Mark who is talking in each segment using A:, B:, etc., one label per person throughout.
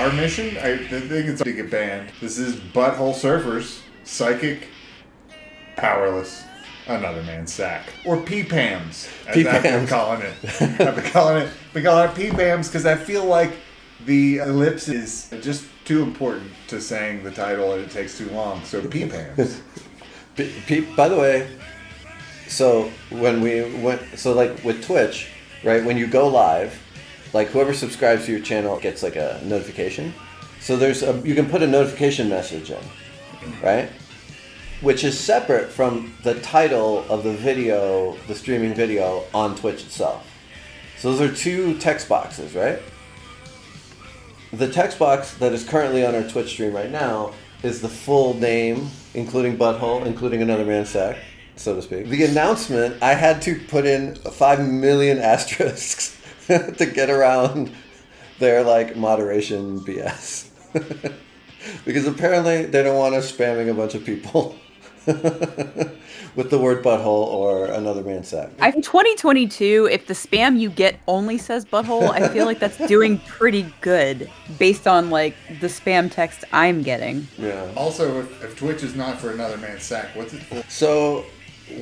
A: our mission. I, the thing is to get banned. This is Butthole Surfers, Psychic, Powerless, Another Man's Sac. Or P-PAMs, as I've been
B: P-PAMs.
A: calling it. I've been calling it, been calling it P-PAMs because I feel like the ellipse is just too important to saying the title and it takes too long. So P-PAMs.
B: P- P- by the way, so when we went, so like with Twitch, right? When you go live, like whoever subscribes to your channel gets like a notification. So there's a you can put a notification message in, right? Which is separate from the title of the video, the streaming video on Twitch itself. So those are two text boxes, right? The text box that is currently on our Twitch stream right now is the full name, including butthole, including another man's sack, so to speak. The announcement, I had to put in five million asterisks to get around their like moderation BS. because apparently they don't want us spamming a bunch of people with the word butthole or another man's sack.
C: I in 2022, if the spam you get only says butthole, I feel like that's doing pretty good based on like the spam text I'm getting.
B: Yeah.
A: also, if, if Twitch is not for Another Man's Sack, what's it for?
B: So,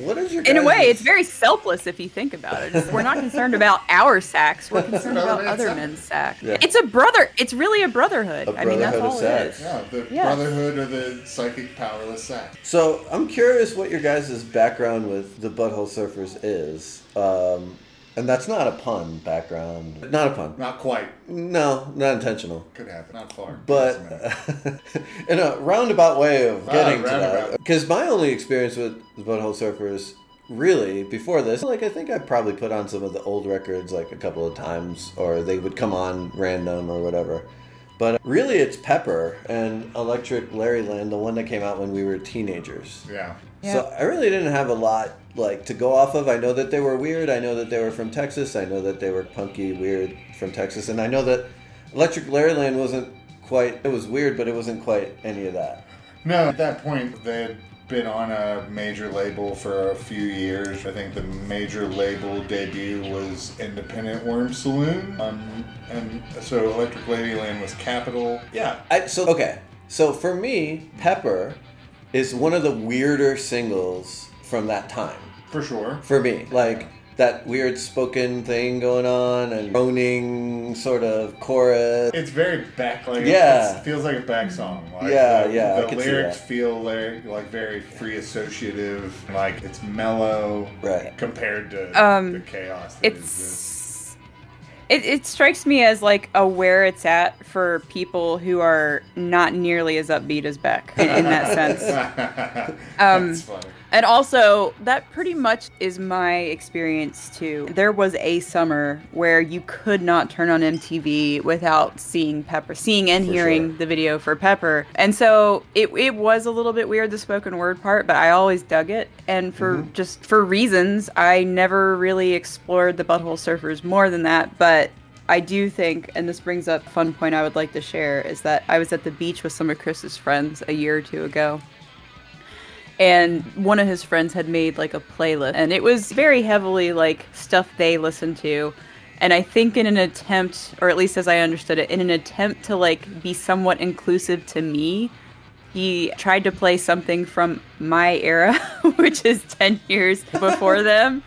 B: what is your
C: In a way, it's very selfless if you think about it. We're not concerned about our sacks. We're concerned
A: Another
C: about
A: man's
C: other
A: sack.
C: men's sacks.
B: Yeah.
C: It's a brother. It's really a brotherhood.
B: A
C: I mean, that's
B: brotherhood of
C: all it
B: sacks.
C: is.
A: Yeah, the
C: Yes.
A: Brotherhood of the Psychic Powerless Sack.
B: So I'm curious what your guys' background with the Butthole Surfers is. Um, and that's not a pun background. Not a pun.
A: Not quite.
B: No, not intentional.
A: Could happen. Not far.
B: But in a roundabout way of
A: Ah,
B: getting to that. Because my only experience with the Butthole Surfers, really, before this, like I think I probably put on some of the old records like a couple of times, or they would come on random or whatever. But really, it's Pepper and Electric Larryland, the one that came out when we were teenagers.
A: yeah.
B: So I really didn't have a lot like to go off of. I know that they were weird. I know that they were from Texas. I know that they were punky, weird from Texas, and I know that Electric Larryland wasn't quite. It was weird, but it wasn't quite any of that.
A: No, at that point, they had been on a major label for a few years. I think the major label debut was Independent Worm Saloon. Um, and so Electric Ladyland was Capitol. Yeah.
B: I so okay. So for me, Pepper is one of the weirder singles from that time.
A: For sure.
B: For me, like that weird spoken thing going on and droning sort of chorus.
A: It's very Beck, like
B: Yeah.
A: it feels like a Beck song. Like
B: Yeah,
A: the,
B: yeah, I
A: The
B: can see
A: lyrics
B: that.
A: feel like, like very free associative, like it's mellow,
B: Right.
A: compared to
C: Um,
A: the chaos. that is.
C: It's it, it strikes me as like a where it's at for people who are not nearly as upbeat as Beck in, in that sense. Um,
A: That's funny.
C: And also, that pretty much is my experience too. There was a summer where you could not turn on MTV without seeing Pepper, seeing and
B: For
C: hearing
B: sure.
C: the video for Pepper. And so it, it was a little bit weird, the spoken word part, but I always dug it. And for
B: Mm-hmm.
C: just for reasons, I never really explored the Butthole Surfers more than that. But I do think, and this brings up a fun point I would like to share, is that I was at the beach with some of Chris's friends a year or two ago and one of his friends had made like a playlist and it was very heavily like stuff they listened to. And i think in an attempt or at least as i understood it in an attempt to like be somewhat inclusive to me he tried to play something from my era which is 10 years before them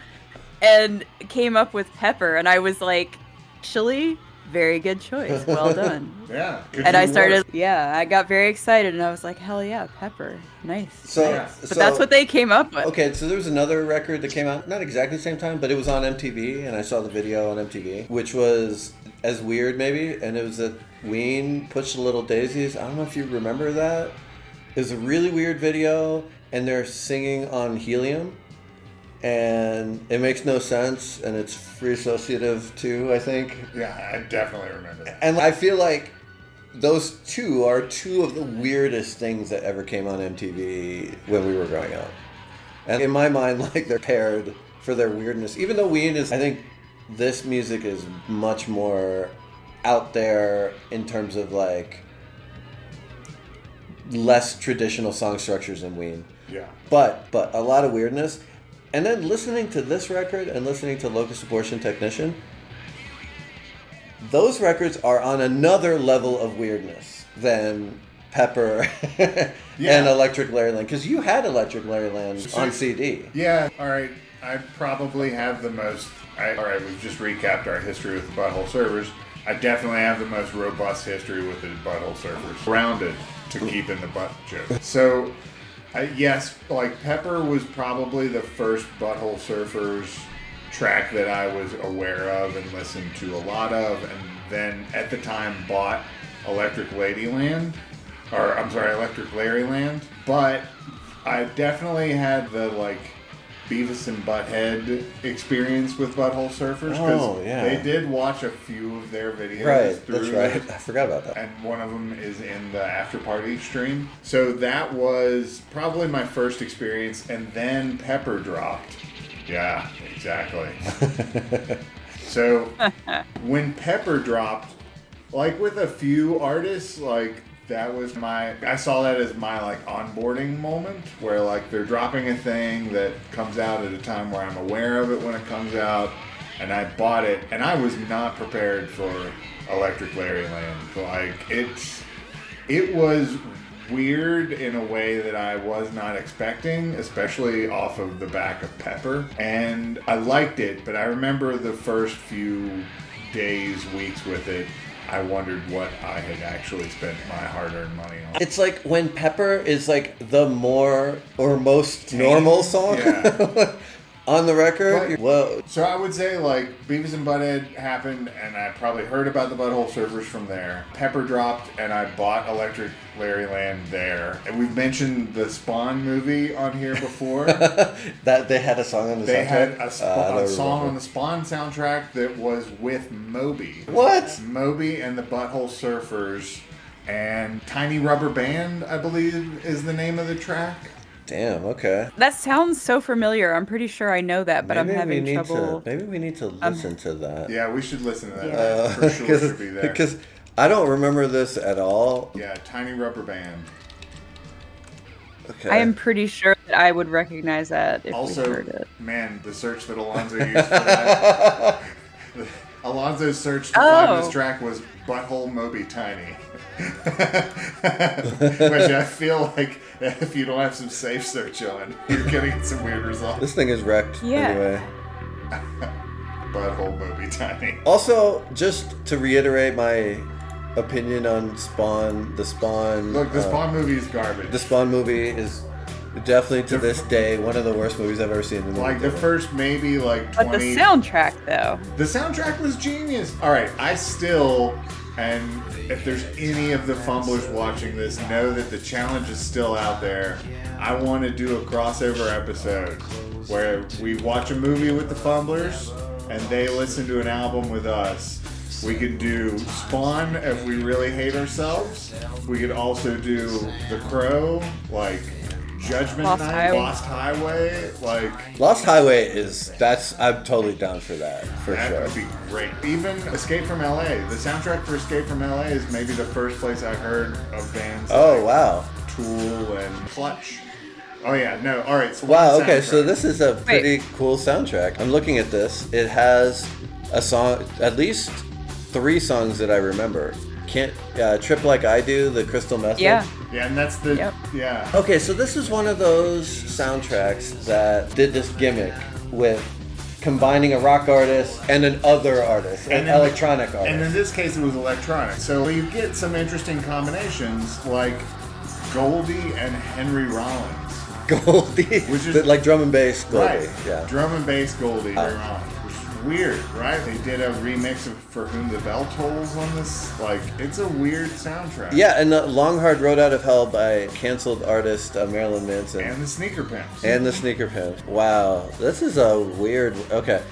C: and came up with pepper. And i was like actually very good choice well done
A: Yeah.
C: And I started,
A: work?
C: yeah, I got very excited, and I was like, hell yeah, Pepper, nice.
B: So,
A: Yeah.
C: But
B: so-
C: that's what they came up with.
B: Okay, so there was another record that came out, not exactly the same time, but it was on MTV, and I saw the video on MTV, which was as weird maybe, and it was that Ween Push th' Little Daisies. I don't know if you remember that. It was a really weird video, and they're singing on helium, and it makes no sense, and it's free associative too, I think.
A: Yeah, I definitely remember that.
B: And I feel like those two are two of the weirdest things that ever came on MTV when we were growing up. And in my mind, like they're paired for their weirdness. Even though Ween is, I think this music is much more out there in terms of like less traditional song structures than Ween.
A: Yeah.
B: But but a lot of weirdness. And then listening to this record and listening to Locust Abortion Technician, those records are on another level of weirdness than Pepper and Electric Larryland because you had Electric Larryland on CD.
A: Yeah, all right. I probably have the most. I, all right, we've just recapped our history with the Butthole Surfers. I definitely have the most robust history with the Butthole Surfers. Rounded to keep in the butt joke. So, Yes, like Pepper was probably the first Butthole Surfers track that I was aware of and listened to a lot of, and then at the time bought Electric Ladyland, or I'm sorry, Electric Larryland. But I definitely had the like Beavis and Butthead experience with Butthole Surfers because
B: Oh, yeah.
A: they did watch a few of their videos.
B: Right,
A: through
B: that's right. I forgot about that.
A: and one of them is in the after party stream. So that was probably my first experience, and then Pepper dropped. Yeah, exactly. so when Pepper dropped, like with a few artists, like that was my I saw that as my like onboarding moment where like they're dropping a thing that comes out at a time where I'm aware of it when it comes out and I bought it and I was not prepared for Electric Larryland. Like it's it was weird in a way that I was not expecting, especially off of the back of Pepper. And I liked it, but I remember the first few days, weeks with it, I wondered what I had actually spent my hard earned money on.
B: It's like when Pepper is like the more or most normal song
A: Yeah.
B: on the record.
A: Right.
B: Whoa.
A: So I would say like Beavis and Butthead happened, and I probably heard about the Butthole Surfers from there. Pepper dropped, and I bought Electric Larryland there. And we've mentioned the Spawn movie on here before.
B: That they had a song on the
A: they
B: soundtrack?
A: had a, sp-
B: Uh,
A: a song
B: remember.
A: on the Spawn soundtrack that was with Moby.
B: What?
A: Moby and the Butthole Surfers. And Tiny Rubber Band, I believe, is the name of the track.
B: Damn. Okay.
C: That sounds so familiar. I'm pretty sure I know that, but
B: maybe
C: I'm having
B: we need
C: trouble.
B: to. Maybe we need to um, listen to that.
A: Yeah, we should listen to that.
C: Yeah.
A: For uh, sure should be there.
B: Because I don't remember this at all.
A: Yeah, Tiny Rubber Band.
B: Okay.
C: I am pretty sure that I would recognize that if we
A: Also,
C: heard it.
A: man, the search that Alonso used for that. Alonso's search to find
C: Oh.
A: this track was Butthole Moby Tiny. Which I feel like if you don't have some safe search on, you're getting some weird results.
B: This thing is wrecked
C: Yeah.
B: anyway.
A: Butthole Moby Tiny.
B: Also, just to reiterate my opinion on Spawn, the Spawn.
A: Look, the
B: uh,
A: Spawn movie is garbage.
B: the Spawn movie is definitely to this day one of the worst movies I've ever seen in the movie.
A: like the first maybe like 20...
C: But the soundtrack, though.
A: The soundtrack was genius. All right, I still, and if there's any of the fumblers watching this, know that the challenge is still out there. I want to do a crossover episode where we watch a movie with the fumblers and they listen to an album with us. We could do Spawn if we really hate ourselves. We could also do The Crow, like Judgment
C: Lost
A: Night,
C: Highway.
A: Lost Highway, like
B: Lost Highway is that's I'm totally down for that for sure.
A: That
B: sure.
A: would be great. Even Escape from LA. The soundtrack for Escape from LA is maybe the first place I heard of bands
B: Oh
A: like
B: wow.
A: Tool and Clutch. Oh yeah, no. All right. So
B: Wow,
A: one
B: okay, so this is a pretty cool soundtrack. I'm looking at this. It has a song, at least three songs that I remember. Can't uh, Trip Like I Do, the Crystal Method.
C: Yeah.
A: Yeah, and that's the
C: Yep.
A: yeah.
B: Okay, so this is one of those soundtracks that did this gimmick with combining a rock artist and an other artist, an
A: And then-
B: electronic artist.
A: And in this case, it was electronic. So you get some interesting combinations like Goldie and Henry Rollins.
B: Goldie,
A: Which is-
B: like drum and bass Goldie.
A: Right.
B: Yeah.
A: Drum and bass Goldie,
B: Oh.
A: Henry Rollins. Weird, right? They did a remix of For Whom the Bell Tolls on this. Like, it's a weird soundtrack.
B: Yeah, and the Long Hard Road Out of Hell by canceled artist uh, Marilyn Manson.
A: And the Sneaker Pimps.
B: And the sneaker pimp. Wow, this is a weird. Okay,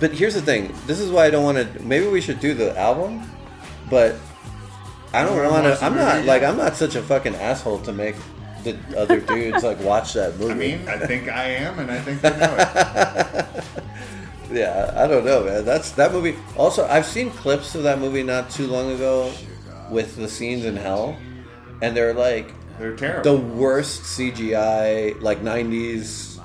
B: but here's the thing. This is why I don't want to. Maybe we should do the album, but I don't want to. I'm not like I'm not such a fucking asshole to make the other dudes like watch that movie.
A: I mean, I think I am, and I think they know it.
B: yeah, I don't know, man. That's that movie. Also, I've seen clips of that movie not too long ago with the scenes in hell, and they're like
A: They're terrible.
B: the worst CGI, like '90s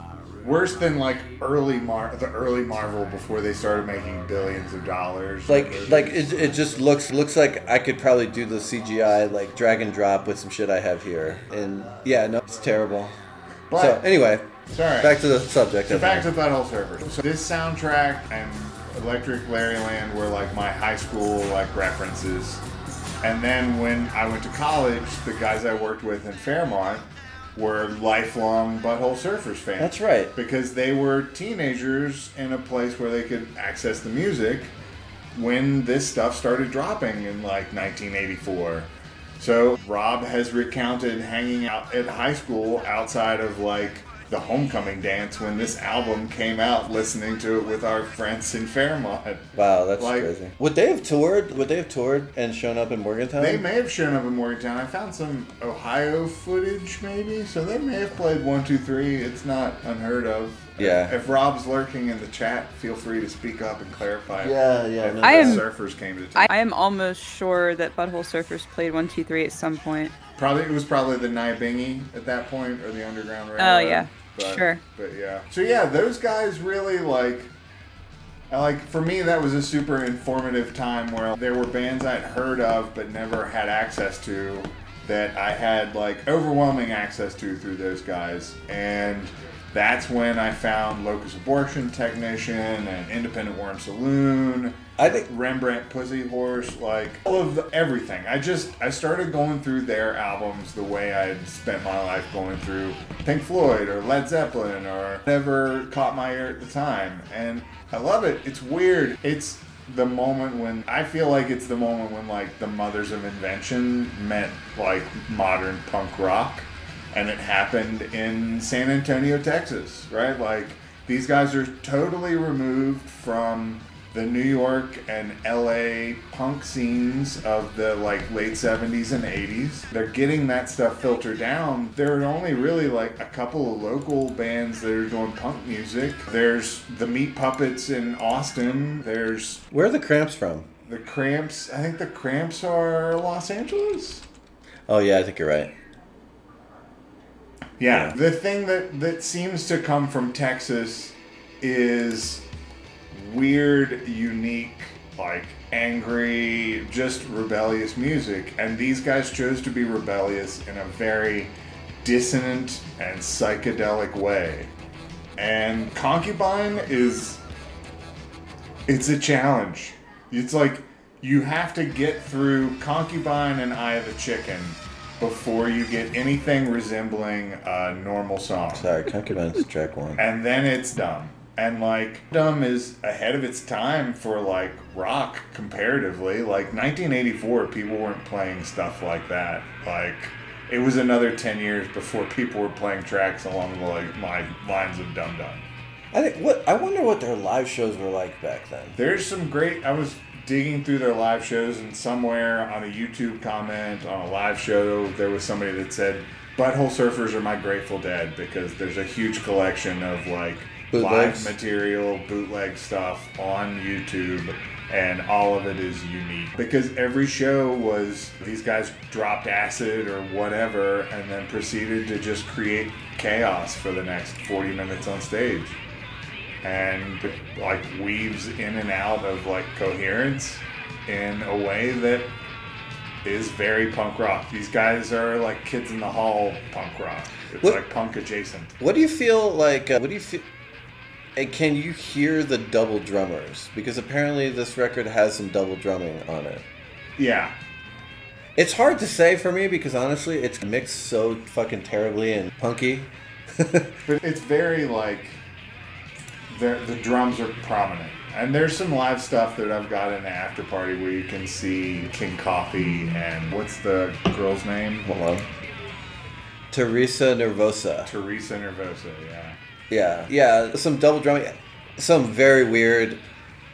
A: worse than like early Mar the early Marvel before they started making billions of dollars.
B: Like, like it, it just looks looks like I could probably do the CGI like drag and drop with some shit I have here, and yeah, no, it's terrible.
A: But-
B: so anyway,
A: Sorry.
B: back to the subject.
A: So back to Butthole Surfers. So this soundtrack and Electric Larryland were like my high school like references. And then when I went to college, the guys I worked with in Fairmont were lifelong Butthole Surfers fans.
B: That's right.
A: Because they were teenagers in a place where they could access the music when this stuff started dropping in like 1984. So Rob has recounted hanging out at high school outside of like the homecoming dance when this album came out, listening to it with our friends in Fairmont.
B: Wow, that's
A: Like-
B: crazy. Would they have toured? Would they have toured and shown up in Morgantown?
A: They may have shown up in Morgantown. I found some Ohio footage, maybe, so they may have played one, two, three. It's not unheard of.
B: Yeah.
A: If, if Rob's lurking in the chat, feel free to speak up and clarify.
B: Yeah, yeah,
A: If
B: no
A: the
C: I am-
A: surfers came to town.
C: I, I am almost sure that Butthole Surfers played one, two, three at some point.
A: Probably it was probably the Nibingy at that point or the Underground Railroad.
C: Oh, yeah.
A: But,
C: Sure.
A: But yeah. So yeah, those guys really like. I like for me that was a super informative time where there were bands I'd heard of but never had access to that I had like overwhelming access to through those guys and that's when I found Locust Abortion Technician and Independent Worm Saloon
B: I think
A: Rembrandt Pussy Horse, like all of the, everything. I just I started going through their albums the way I'd spent my life going through Pink Floyd or Led Zeppelin or whatever caught my ear at the time, and I love it. It's weird. It's the moment when I feel like it's the moment when like the mothers of invention meant like modern punk rock and it happened in San Antonio, Texas, right? Like these guys are totally removed from the New York and LA punk scenes of the like late 70s and 80s. They're getting that stuff filtered down. There are only really like a couple of local bands that are doing punk music. There's the Meat Puppets in Austin. There's
B: where are the cramps from?
A: the Cramps. I think the Cramps are Los Angeles.
B: Oh yeah, I think you're right.
A: Yeah.
B: Yeah.
A: The thing that that seems to come from Texas is weird, unique, like angry, just rebellious music. And these guys chose to be rebellious in a very dissonant and psychedelic way. And Concubine is it's a challenge. It's like you have to get through Concubine and Eye of the Chicken before you get anything resembling a normal song.
B: Sorry, Concubine's track one.
A: And then it's dumb. And like dumb is ahead of its time for like rock comparatively. Like 1984 people weren't playing stuff like that. Like it was another 10 years before people were playing tracks along the like my lines of Dum Dum.
B: I think what I wonder what their live shows were like back then.
A: There's some great. I was digging through their live shows, and somewhere on a YouTube comment on a live show, there was somebody that said, "Butthole Surfers are my Grateful Dead" because there's a huge collection of like
B: Bootlegs.
A: live material, bootleg stuff on YouTube. And all of it is unique because every show was these guys dropped acid or whatever and then proceeded to just create chaos for the next 40 minutes on stage and like weaves in and out of like coherence in a way that is very punk rock. These guys are like kids in the hall punk rock. It's
B: What-
A: like punk adjacent.
B: What do you feel like? Uh, what do you feel? And can you hear the double drummers? Because apparently this record has some double drumming on it.
A: Yeah.
B: It's hard to say for me because honestly, it's mixed so fucking terribly and punky.
A: But it's very like the the drums are prominent. And there's some live stuff that I've got in the after party where you can see King Coffee and what's the girl's name?
B: Hold on. Teresa Nervosa.
A: Teresa Nervosa, yeah.
B: Yeah, yeah, some double drumming, some very weird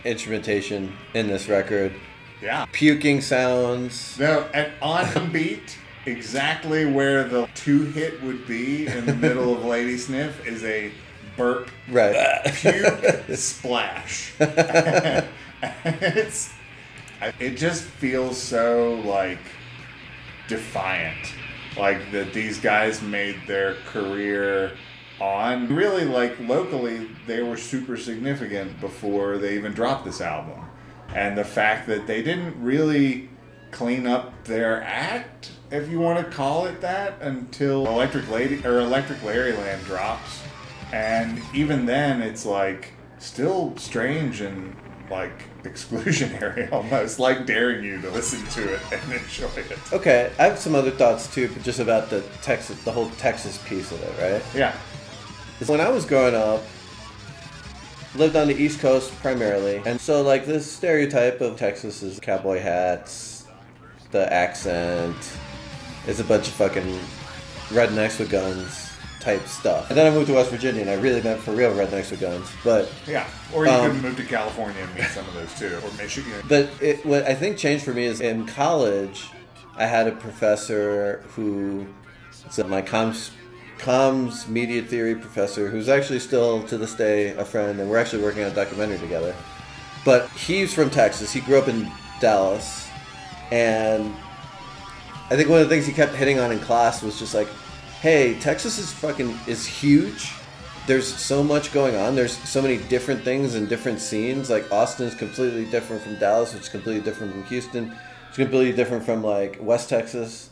B: instrumentation in this record.
A: Yeah.
B: Puking sounds.
A: No, and on beat, exactly where the two hit would be in the middle of Lady Sniff is a burp,
B: Right.
A: puke, splash. it's, it just feels so like defiant, like that these guys made their career on. Really, like locally, they were super significant before they even dropped this album. And the fact that they didn't really clean up their act, if you want to call it that, until Electric Lady or Electric Larryland drops. And even then, it's like still strange and like exclusionary almost, like daring you to listen to it and enjoy it.
B: Okay, I have some other thoughts too, but just about the Texas, the whole Texas piece of it, right?
A: Yeah.
B: Because when I was growing up, lived on the East Coast primarily, and so like this stereotype of Texas is cowboy hats, the accent, is a bunch of fucking rednecks with guns type stuff. And then I moved to West Virginia, and I really meant for real rednecks with guns. But
A: Yeah. Or you
B: Um,
A: could move to California and meet some of those too, or Michigan.
B: But it, what I think changed for me is in college, I had a professor who, so my comms, comms media theory professor, who's actually still to this day a friend, and we're actually working on a documentary together. But he's from Texas. He grew up in Dallas, and I think one of the things he kept hitting on in class was just like, "Hey, Texas is fucking is huge." there's so much going on. There's so many different things and different scenes. Like Austin is completely different from Dallas, which is completely different from Houston. It's completely different from like West Texas.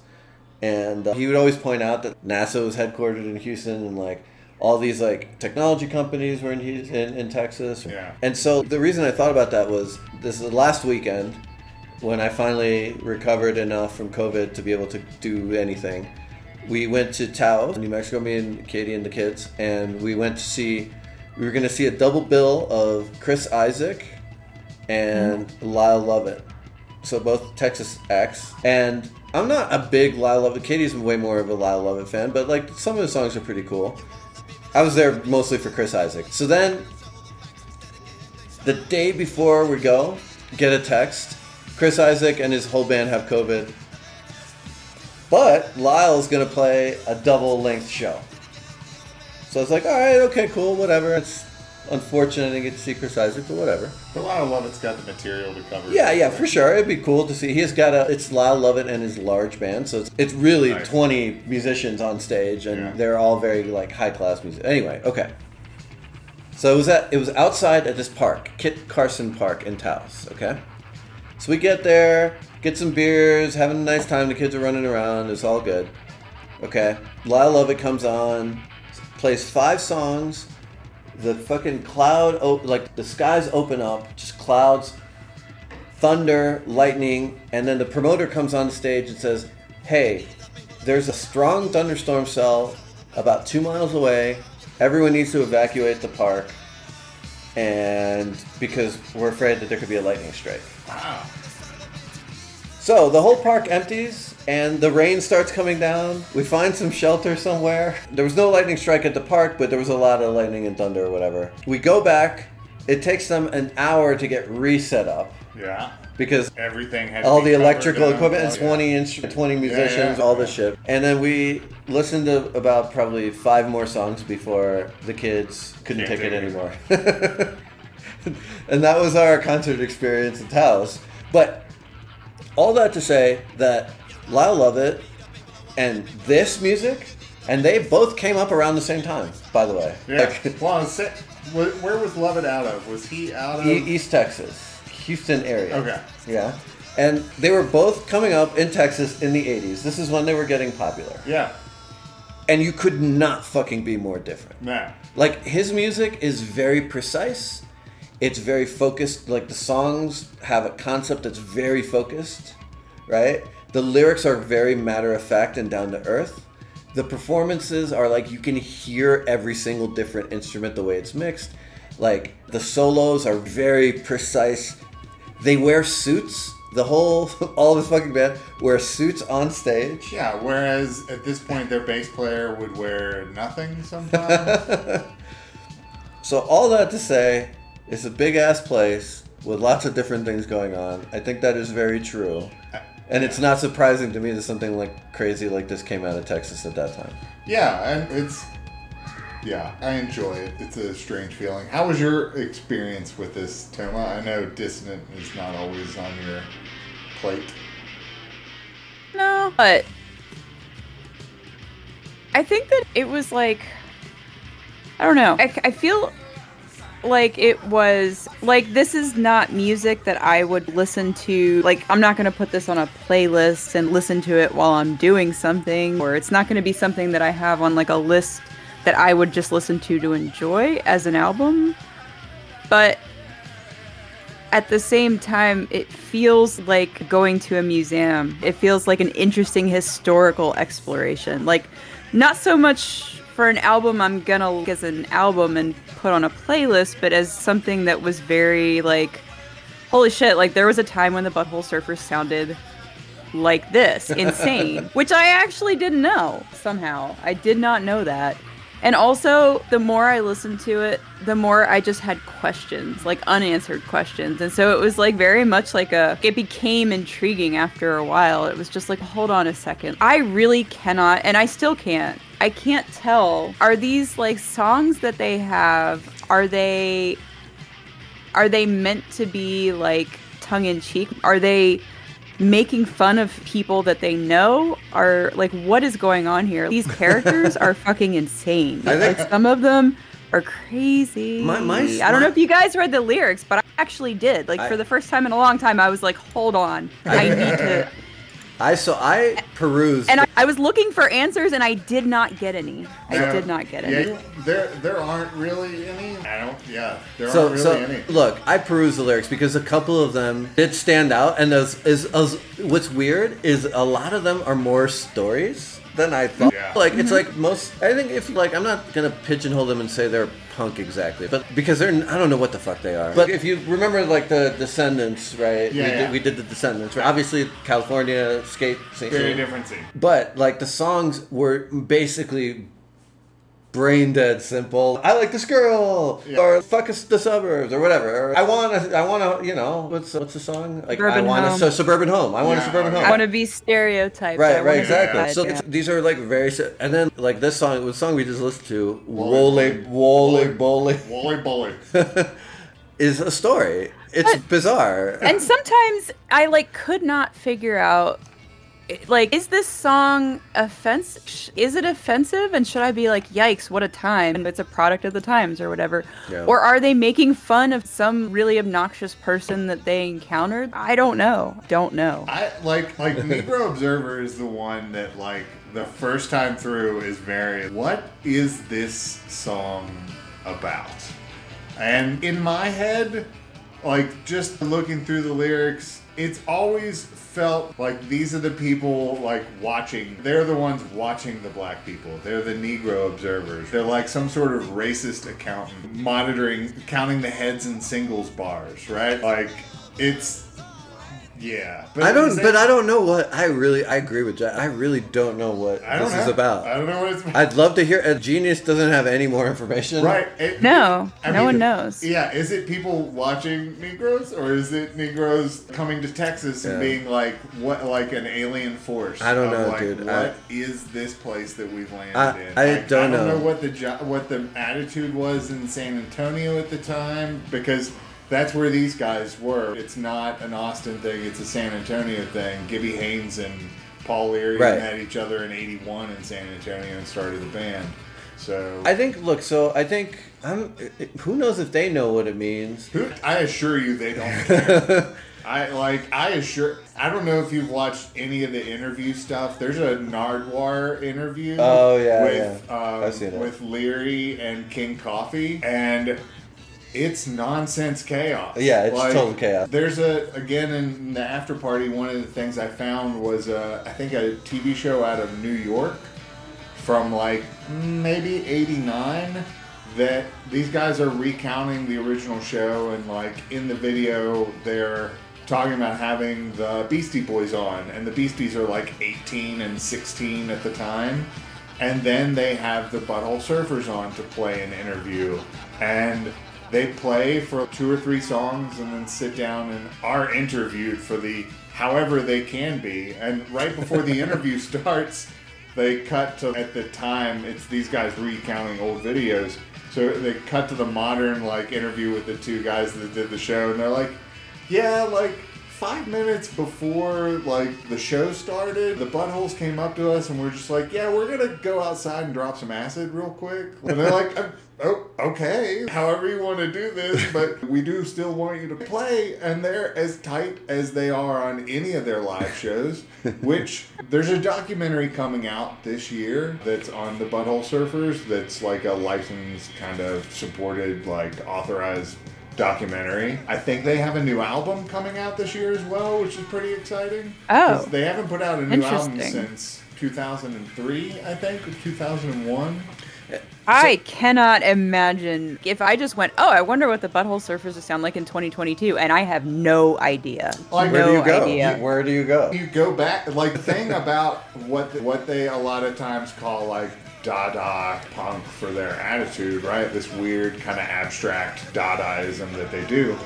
B: And uh, he would always point out that NASA was headquartered in Houston, and like all these like technology companies were in in, in Texas.
A: Yeah.
B: And so the reason I thought about that was this is the last weekend when I finally recovered enough from COVID to be able to do anything. We went to Taos, New Mexico, me and Katie and the kids, and we went to see. We were going to see a double bill of Chris Isaak and Lyle Lovett. So both Texas acts. And I'm not a big Lyle Lovett. Katie's way more of a Lyle Lovett fan, but like some of the songs are pretty cool. I was there mostly for Chris Isaak. So then, the day before we go, get a text. Chris Isaak and his whole band have COVID. But Lyle's gonna play a double length show. So it's like, all right, okay, cool, whatever. It's unfortunate I didn't get to see Chris Isaak, but whatever.
A: But Lyle Lovett's got the material to cover.
B: Yeah, yeah, for sure. It'd be cool to see. He's got a. It's Lyle Lovett and his large band, so it's, it's really
A: Nice.
B: twenty musicians on stage, and
A: Yeah.
B: they're all very like high class music. Anyway, okay. So it was at it was outside at this park, Kit Carson Park in Taos. Okay, so we get there, get some beers, having a nice time. The kids are running around. It's all good. Okay, Lyle Lovett comes on, plays five songs. The fucking cloud, op- like the skies open up, just clouds, thunder, lightning, and then the promoter comes on stage and says, "Hey, there's a strong thunderstorm cell about two miles away. Everyone needs to evacuate the park, and because we're afraid that there could be a lightning strike."
A: Wow.
B: So the whole park empties and the rain starts coming down. We find some shelter somewhere. There was no lightning strike at the park, but there was a lot of lightning and thunder or whatever. We go back. It takes them an hour to get reset up
A: Yeah.
B: because
A: Everything had
B: all the electrical equipment and
A: unplugged.
B: 20 instru- 20 musicians,
A: yeah.
B: all this shit. And then we listened to about probably five more songs before the kids couldn't take it
A: take it
B: anymore. and that was our concert experience at Taos. But all that to say that Lyle Lovett and this music, and they both came up around the same time, by the way.
A: Yeah.
B: Like,
A: well, where was Lovett out of? Was he out of?
B: East Texas, Houston area.
A: Okay.
B: Yeah. And they were both coming up in Texas in the 80s. This is when they were getting popular.
A: Yeah.
B: And you could not fucking be more different.
A: Nah.
B: Like, his music is very precise. It's very focused. Like, the songs have a concept that's very focused, right? The lyrics are very matter of fact and down to earth. The performances are like you can hear every single different instrument the way it's mixed. Like, the solos are very precise. They wear suits. The whole, all of this fucking band wear suits on stage.
A: Yeah. Whereas at this point, their bass player would wear nothing sometimes.
B: So all that to say, it's a big ass place with lots of different things going on. I think that is very true. And it's not surprising to me that something like crazy like this came out of Texas at that time.
A: yeah, and it's. Yeah, I enjoy it. It's a strange feeling. How was your experience with this, Toma? I know dissonant is not always on your plate.
C: No, but I think that it was like I don't know. I, I feel like it was like this is not music that I would listen to. Like I'm not going to put this on a playlist and listen to it while I'm doing something, or it's not going to be something that I have on like a list that I would just listen to to enjoy as an album. But at the same time, it feels like going to a museum. It feels like an interesting historical exploration. Like, not so much for an album I'm gonna look as an album and put on a playlist, but as something that was very like, holy shit, like there was a time when the Butthole Surfers sounded like this, insane, which I actually didn't know somehow. I did not know that. And also, the more I listened to it, the more I just had questions, like unanswered questions. And so it was like very much like a, it became intriguing after a while. It was just like, hold on a second. I really cannot, and I still can't, I can't tell. Are these like songs that they have, are they, are they meant to be like tongue in cheek? Are they, making fun of people that they know are like what is going on here? These characters are fucking insane. Like some of them are crazy.
B: My- my-
C: i don't know if you guys read the lyrics but i actually did. Like
B: I-
C: for the first time in a long time i was like hold on. I need to
B: I so I perused.
C: and I, I was looking for answers and i did not get any i
A: Yeah.
C: did not get
A: Yeah,
C: any
A: you- there there aren't really any. I don't. Yeah, there
B: so
A: aren't really
B: so
A: any.
B: look, I perused the lyrics because a couple of them did stand out, and as, as, as what's weird is a lot of them are more stories than I thought.
A: Yeah.
B: Like it's mm-hmm. like most. I think if like I'm not gonna pigeonhole them and say they're punk exactly, but because they're I don't know what the fuck they are. But if you remember like the Descendents, right?
A: Yeah,
B: we,
A: yeah.
B: Did, we did the Descendents, right? Obviously California skate scene.
A: Very different scene.
B: But like the songs were basically brain dead simple. I like this girl,
A: Yeah.
B: or fuck us the suburbs, or whatever. Or, I want to, I want to, you know, what's what's the song? Like I
C: Suburban
B: want a su- suburban home. I want a suburban home.
C: i want to be stereotyped
B: Right, right, exactly.
C: bad,
B: So
C: yeah.
B: it's, these are like very, and then like this song, the song we just listened to,
A: Wooly
B: Wooly Wooly
A: Wooly bully.
B: is a story. It's
C: But-
B: bizarre.
C: and sometimes I like could not figure out like is this song offensive is it offensive? And should I be like yikes what a time. And it's a product of the times or whatever.
B: Yeah.
C: or are they making fun of some really obnoxious person that they encountered? I don't know. Don't know.
A: I like like Negro Observer is the one that like the first time through is very what is this song about? And in my head, like just looking through the lyrics, it's always felt like these are the people like watching. They're the ones watching the black people. They're the Negro observers. They're like some sort of racist accountant monitoring, counting the heads in singles bars, right? Like it's yeah.
B: I don't,
A: is
B: but I don't know what I really. I agree with Jack. I really don't know what
A: I don't
B: this
A: know.
B: is about.
A: I don't know what it's about.
B: I'd love to hear. A genius doesn't have any more information.
A: Right. It-
C: No,
A: I
C: no
A: mean,
C: one knows.
A: Yeah, is it people watching Negroes or is it Negroes coming to Texas and being like what like an alien force?
B: I don't know,
A: like,
B: dude.
A: What
B: I-
A: is this place that we've landed
B: I-
A: in?
B: I
A: Like,
B: don't
A: I don't
B: know.
A: know what the jo- what the attitude was in San Antonio at the time because that's where these guys were. It's not an Austin thing, it's a San Antonio thing. Gibby Haynes and Paul Leary
B: Right.
A: met each other in 81 in San Antonio and started the band. So
B: I think. Look. So I think. I'm. Who knows if they know what it means?
A: Who, I assure you, they don't. I like. I assure. I don't know if you've watched any of the interview stuff. There's a Nardwuar interview.
B: Oh, yeah,
A: with
B: yeah.
A: um,
B: I've seen it.
A: with Leary and King Coffee, and it's nonsense chaos.
B: Yeah, it's total chaos.
A: There's a again in the after party. One of the things I found was uh, I think a TV show out of New York from like maybe 89 that these guys are recounting the original show and like in the video they're talking about having the Beastie Boys on and the Beasties are like 18 and 16 at the time and then they have the Butthole Surfers on to play an interview and they play for two or three songs and then sit down and are interviewed for the however they can be and right before the interview starts they cut to at the time it's these guys recounting old videos so they cut to the modern like interview with the two guys that did the show and they're like yeah like five minutes before like the show started, the buttholes came up to us and we're just like, "Yeah, we're gonna go outside and drop some acid real quick." And they're like, "Uh, "Oh, okay, however you want to do this, but we do still want you to play." And they're as tight as they are on any of their live shows. Which there's a documentary coming out this year that's on the Butthole Surfers. That's like a licensed kind of supported, like authorized documentary. I think they have a new album coming out this year as well, which is pretty exciting.
C: Oh.
A: They haven't put out a new album since 2003, I think, or 2001.
C: I cannot imagine if I just went, oh, I wonder what the Butthole Surfers would sound like in 2022, and I have no idea.
A: Like,
B: Where
C: no
B: do you go?
C: idea.
B: Where do you go?
A: You go back, like the thing about what what they a lot of times call like Dada punk for their attitude, right? This weird kind of abstract Dadaism that they do.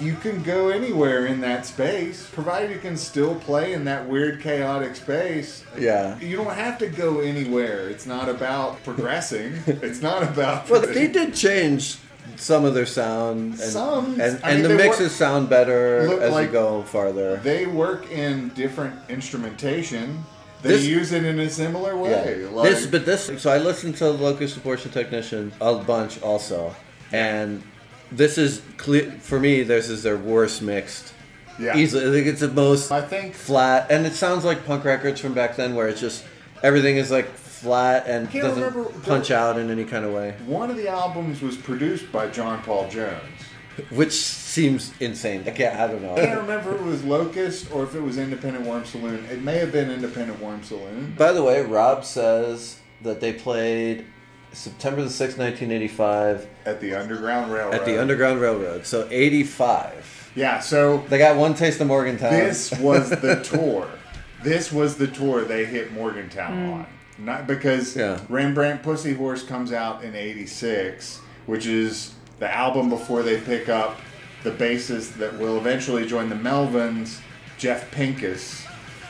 A: You can go anywhere in that space, provided you can still play in that weird, chaotic space.
B: Yeah.
A: You don't have to go anywhere. It's not about progressing. it's not about.
B: But they did change some of their sound, and,
A: Some.
B: and,
A: I
B: and
A: mean,
B: the mixes
A: work-
B: sound better as
A: like-
B: you go farther.
A: They work in different instrumentation. They
B: This-
A: use it in a similar way.
B: Yeah.
A: Like,
B: this, but this. So I listened to Locust Abortion Technician a bunch also, and this is clear for me. This is their worst mixed.
A: Yeah.
B: Easily, I think it's the most
A: I think
B: flat, and it sounds like punk records from back then, where it's just everything is like flat and doesn't
A: remember-
B: punch out in any kind of way,
A: one of the albums was produced by John Paul Jones.
B: which seems insane. I can't. I don't know.
A: I can't remember if it was Locust or if it was Independent Worm Saloon. It may have been Independent Worm Saloon.
B: By the way, Rob says that they played September the sixth, nineteen eighty-five,
A: At the Underground Railroad.
B: at the Underground Railroad. So eighty-five.
A: Yeah, so
B: They got one taste of Morgantown.
A: this was the tour. This was the tour they hit Morgantown mm. on. Not because
B: Yeah.
A: Rembrandt Pussy Horse comes out in 86, which is the album before they pick up the bassist that will eventually join the Melvins, Jeff Pinkus.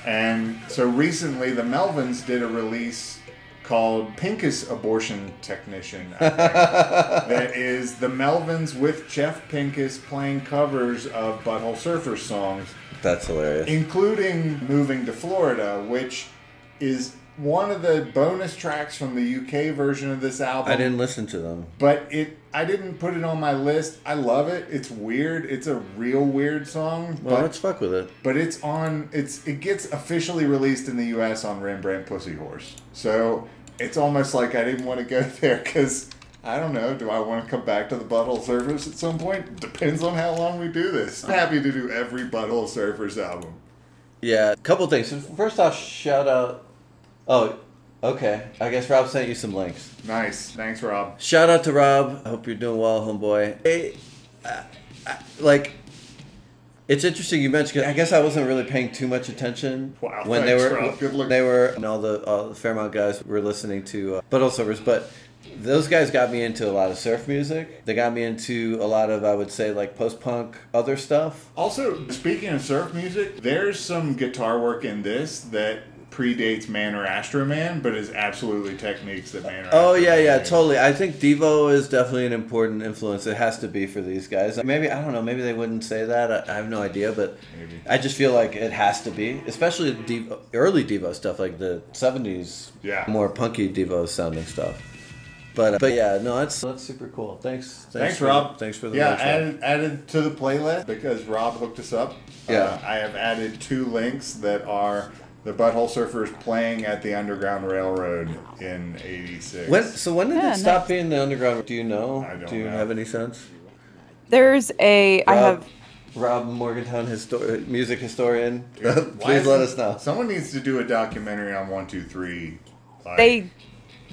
A: And so recently the Melvins did a release called Pinkus Abortion Technician. That is the Melvins with Jeff Pinkus playing covers of Butthole Surfers songs
B: That's hilarious.
A: including moving to Florida, which is one of the bonus tracks from the UK version of this album.
B: I didn't listen to them.
A: but it I didn't put it on my list. I love it. It's weird. It's a real weird song,
B: Well,
A: but
B: let's fuck with it.
A: but it's on it's it gets officially released in the US on Rembrandt Pussy Horse. So it's almost like I didn't want to go there cuz I don't know. Do I want to come back to the Butthole Surfers at some point? Depends on how long we do this. I'm happy to do every Butthole Surfers album.
B: Yeah, a couple things. First off, shout out. Oh, okay. I guess Rob sent you some links.
A: Nice. Thanks, Rob.
B: Shout out to Rob. I hope you're doing well, homeboy. Hey, uh, uh, like, it's interesting you mentioned. 'cause I guess I wasn't really paying too much attention
A: Wow,
B: when they were
A: Rob. Good
B: they were and all the all the Fairmont guys were listening to uh, Butthole Surfers, but. Those guys got me into a lot of surf music. They got me into a lot of, I would say, like post punk other stuff.
A: Also, speaking of surf music, there's some guitar work in this that predates Man or Astro Man, but is absolutely techniques that Man or
B: Oh
A: Astro
B: yeah,
A: Man
B: yeah,
A: used.
B: totally. I think Devo is definitely an important influence. It has to be for these guys. Maybe I don't know. Maybe they wouldn't say that. I, I have no idea, but
A: Maybe.
B: I just feel like it has to be, especially Devo, early Devo stuff, like the '70s,
A: Yeah.
B: more punky Devo sounding stuff. But but yeah, no, that's that's super cool. Thanks,
A: Thanks,
B: for,
A: Rob.
B: Thanks for the
A: yeah. Added added to the playlist because Rob hooked us up.
B: Yeah.
A: Uh, I have added two links that are the Butthole Surfers playing at the Underground Railroad in '86.
B: When so when did
C: Yeah,
B: it stop
C: nice.
B: being the underground? Do you know?
A: I don't
B: Do you
A: know.
B: have any sense?
C: There's a. I
B: Rob,
C: have.
B: Rob Morgantown, histor- music historian.
A: Dude,
B: Please let us know.
A: Someone needs to do a documentary on One Two Three. Like,
C: They.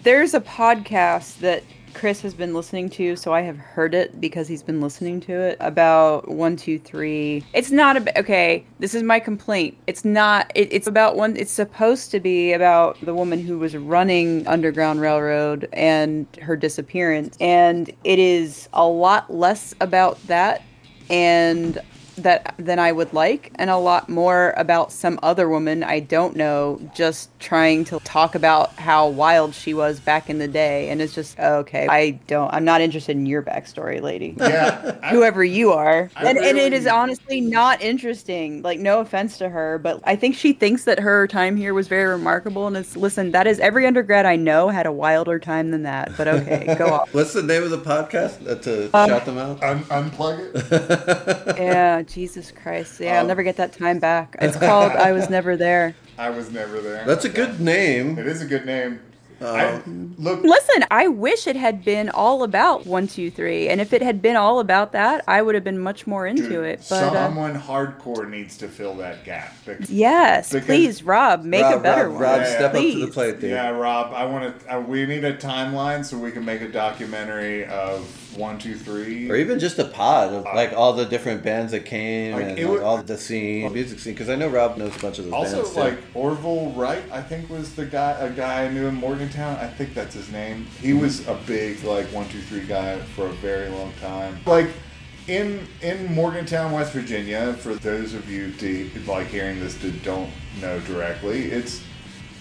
C: There's a podcast that Chris has been listening to, so I have heard it because he's been listening to it about one, two, three. It's not a okay. This is my complaint. It's not. It, it's about one. It's supposed to be about the woman who was running Underground Railroad and her disappearance, and it is a lot less about that and that than I would like, and a lot more about some other woman I don't know, just trying to talk about how wild she was back in the day, and it's just okay. I don't. I'm not interested in your backstory, lady.
A: Yeah, I-
C: Whoever you are,
A: I
C: and, and it
A: really-
C: is honestly not interesting. Like, no offense to her, but I think she thinks that her time here was very remarkable. And it's listen, that is every undergrad I know had a wilder time than that. But okay, go on.
B: What's the name of the podcast uh, to
C: Um,
B: shout them out?
A: Un- unplug it.
C: Yeah, Jesus Christ. Yeah, I'll
A: Um,
C: never get that time back. It's called I Was Never There.
A: I was never there.
B: That's a good name.
A: It is a good name.
B: Uh,
A: I, look,
C: Listen, I wish it had been all about one, two, three, and if it had been all about that, I would have been much more into
A: dude,
C: it. But uh,
A: someone hardcore needs to fill that gap. Because-
C: yes,
A: Because-
C: please, Rob, make
B: Rob,
C: a better
B: Rob,
C: one.
B: Rob,
A: Yeah,
B: step up to the plate, dude.
A: Yeah, Rob, I want to. Uh, we need a timeline so we can make a documentary of one, two, three.
B: Or even just a pod of like all the different bands that came
A: Like,
B: and like,
A: would-
B: all the scene, music scene. Because I know Rob knows a bunch of those
A: Also,
B: bands too.
A: like Orville Wright, I think was the guy, a guy I knew in Morgantown. I think that's his name. He was a big like one, two, three guy for a very long time. Like in in Morgantown, West Virginia. For those of you to, like hearing this that don't know directly, it's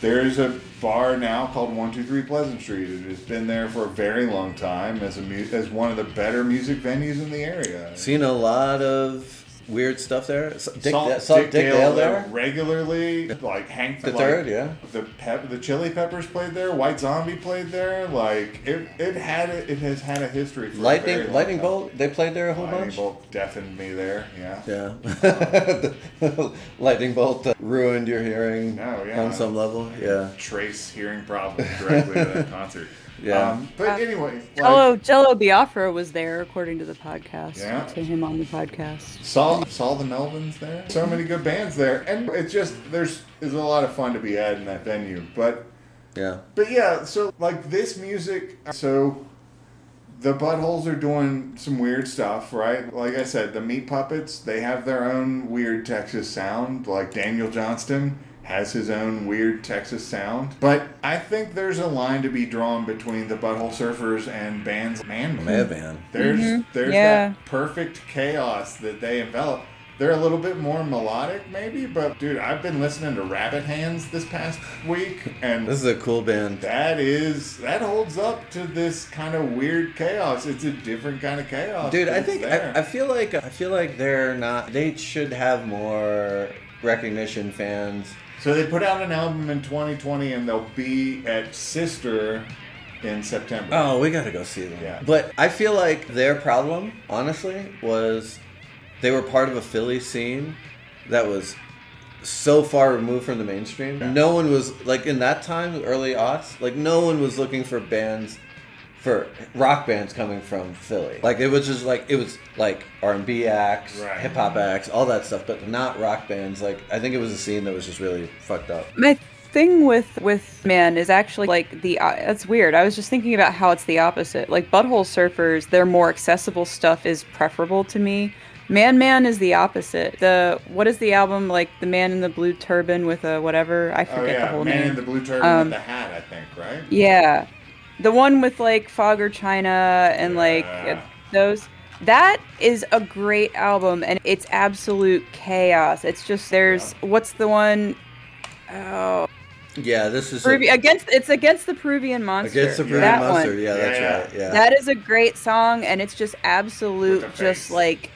A: there's a bar now called One Two Three Pleasant Street. It has been there for a very long time as a mu- as one of the better music venues in the area.
B: Seen a lot of weird stuff there. Dick, Da- saw Dick, Dale, there.
A: regularly. Like Hank
B: The
A: like,
B: third, yeah.
A: The pep, the Chili Peppers played there. White Zombie played there. Like it, it had it, it has had a history. For a
B: Lightning,
A: long
B: Lightning. Bolt. They played there a whole
A: Lightning
B: bunch.
A: Lightning Bolt deafened me there. Yeah.
B: Yeah. Lightning bolt uh, ruined your hearing
A: No, yeah.
B: on some level. Yeah.
A: Trace hearing problems directly to that concert.
B: Yeah.
A: Um, but anyway, like,
C: Jello, Jello Biafra was there, according to the podcast.
A: Yeah.
C: To him on the podcast.
A: saw saw the Melvins there. So many good bands there, and it's just there's there's a lot of fun to be had in that venue. But
B: Yeah.
A: But yeah, so like this music, so the buttholes are doing some weird stuff, right? Like I said, the Meat Puppets, they have their own weird Texas sound. Like Daniel Johnston has his own weird Texas sound. But I think there's a line to be drawn between the Butthole Surfers and bands Man
B: Madman.
A: There's mm-hmm. there's
C: Yeah.
A: that perfect chaos that they envelop. They're a little bit more melodic, maybe, but dude, I've been listening to Rabbit Habits this past week, and
B: This is a cool band.
A: that is that holds up to this kind of weird chaos. It's a different kind of chaos.
B: Dude, I think. I, I feel like I feel like they're not. They should have more recognition, fans.
A: So they put out an album in 2020, and they'll be at Sister in September.
B: Oh, we gotta go see them.
A: Yeah.
B: But I feel like their problem, honestly, was they were part of a Philly scene that was so far removed from the mainstream.
A: Yeah.
B: No one was like in that time, early aughts, like no one was looking for bands for rock bands coming from Philly. Like it was just like it was like R and B acts,
A: Right.
B: hip hop acts, all that stuff, but not rock bands. Like I think it was a scene that was just really fucked up.
C: My thing with with man is actually like the uh, that's weird. I was just thinking about how it's the opposite. Like butthole surfers, their more accessible stuff is preferable to me. Man Man is the opposite. The what is the album like? The man in the blue turban with a whatever I
A: Oh
C: forget
A: yeah,
C: the whole
A: Man
C: name.
A: Man in the Blue Turban
C: Um,
A: with the hat, I think, right?
C: Yeah. The one with like Fogger China and like
A: Yeah.
C: those. That is a great album and it's absolute chaos. It's just there's what's the one oh
B: Yeah, this is a,
C: against it's against the Peruvian monster.
B: against the Peruvian
C: that
B: monster.
C: One.
B: Yeah, that's
A: Yeah,
B: right. Yeah.
C: That is a great song and it's just absolute just
A: face.
C: like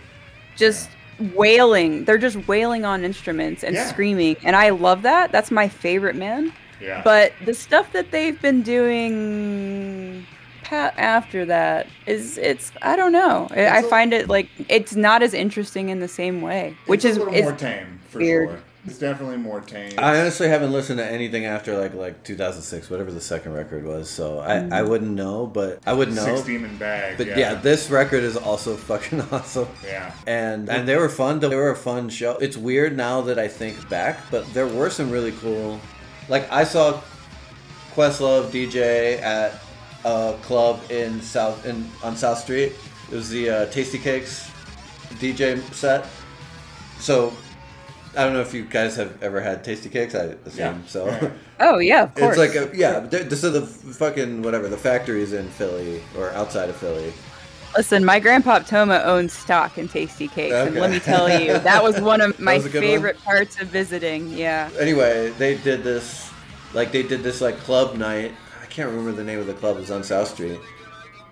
C: just wailing. They're just wailing on instruments and
A: Yeah.
C: screaming and I love that. That's my favorite man.
A: Yeah.
C: But the stuff that they've been doing after that is it's I don't know. I I
A: It's a-
C: find it like it's not as interesting in the same way, which
A: it's
C: is
A: a little
C: it's,
A: more tame for
C: weird.
A: sure. It's definitely more tame.
B: I honestly haven't listened to anything after like like 2006, whatever the second record was. So I, I mm-hmm. wouldn't know, but I would know.
A: Six demon bag.
B: But
A: yeah,
B: yeah. this record is also fucking awesome.
A: Yeah.
B: And and they were fun. They were a fun show. It's weird now that I think back, but there were some really cool. Like I saw Questlove DJ at a club in South in on South Street. It was the uh, Tastykake DJ set. So I don't know if you guys have ever had Tastykakes. I assume
A: Yeah.
B: so.
C: Oh yeah, of course.
B: It's like a yeah. they're- So the fucking whatever the factory is in Philly or outside of Philly,
C: Listen, my grandpa Toma owns stock in Tastykake, and let me tell you, that was one of my
B: good one?
C: favorite parts of visiting. Yeah.
B: Anyway, they did this, like they did this like club night. I can't remember the name of the club. It was on South Street,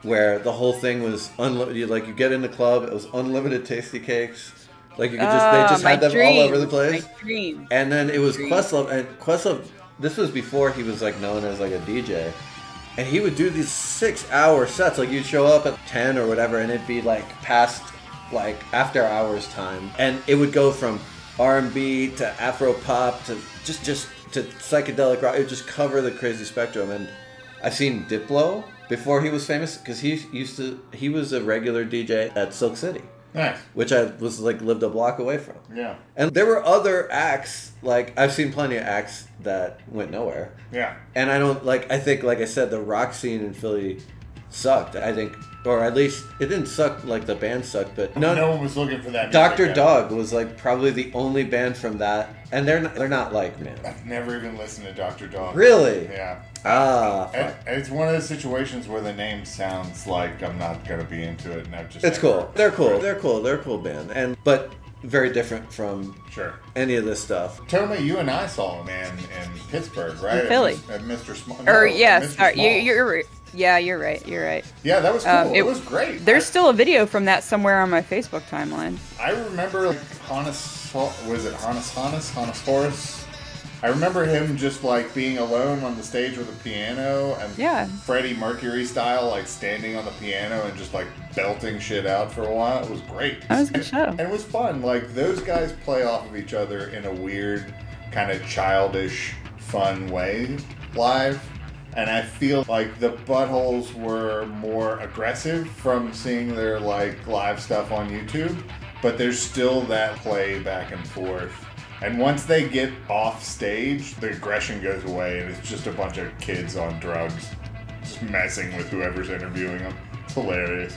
B: where the whole thing was unlimited. Like you get in the club, it was unlimited tasty cakes. Like you could just they
C: Ah,
B: just had them all over the place.
C: My dream.
B: And then it was
C: Dream.
B: Questlove, and Questlove. This was before he was like known as like a DJ, and he would do these six-hour sets. Like you'd show up at ten or whatever, and it'd be like past like after hours time, and it would go from R and B to Afro pop to just just to psychedelic rock. It would just cover the crazy spectrum. And I've seen Diplo before he was famous because he used to he was a regular DJ at Silk City,
A: Nice.
B: which I was like lived a block away from.
A: Yeah.
B: And there were other acts, like I've seen plenty of acts that went nowhere.
A: Yeah.
B: And I don't like I think like I said the rock scene in Philly sucked. I think or at least it didn't suck like the band sucked, but
A: No,
B: no,
A: one was looking for that.
B: Dr. Dog was like probably the only band from that and they're not, they're not like man.
A: I've never even listened to Dr. Dog.
B: Really?
A: Yeah.
B: Ah,
A: And
B: fuck.
A: it's one of those situations where the name sounds like I'm not gonna be into it, and I've just.
B: It's cool. They're cool. They're cool. They're a cool band. And but very different from
A: Sure.
B: any of this stuff.
A: Tell me, you and I saw a man in Pittsburgh, right?
C: In Philly.
A: At, at Mr. Small.
C: or
A: no,
C: yeah,
A: Mr.
C: sorry, you, you're right. Yeah, you're right. You're right.
A: Yeah, that was cool.
C: Um,
A: it,
C: it-
A: was great.
C: There's still a video from that somewhere on my Facebook timeline.
A: I remember like, Honus. Was it Honus? Honus? Honus Horace? I remember him just like being alone on the stage with a piano and
C: Yeah.
A: Freddie Mercury style, like standing on the piano and just like belting shit out for a while. It was great.
C: That was a good
A: And-
C: show.
A: And it was fun. Like those guys play off of each other in a weird, kind of childish, fun way live. And I feel like the buttholes were more aggressive from seeing their like live stuff on YouTube, but there's still that play back and forth. And once they get off stage, the aggression goes away, and it's just a bunch of kids on drugs, just messing with whoever's interviewing them. It's hilarious.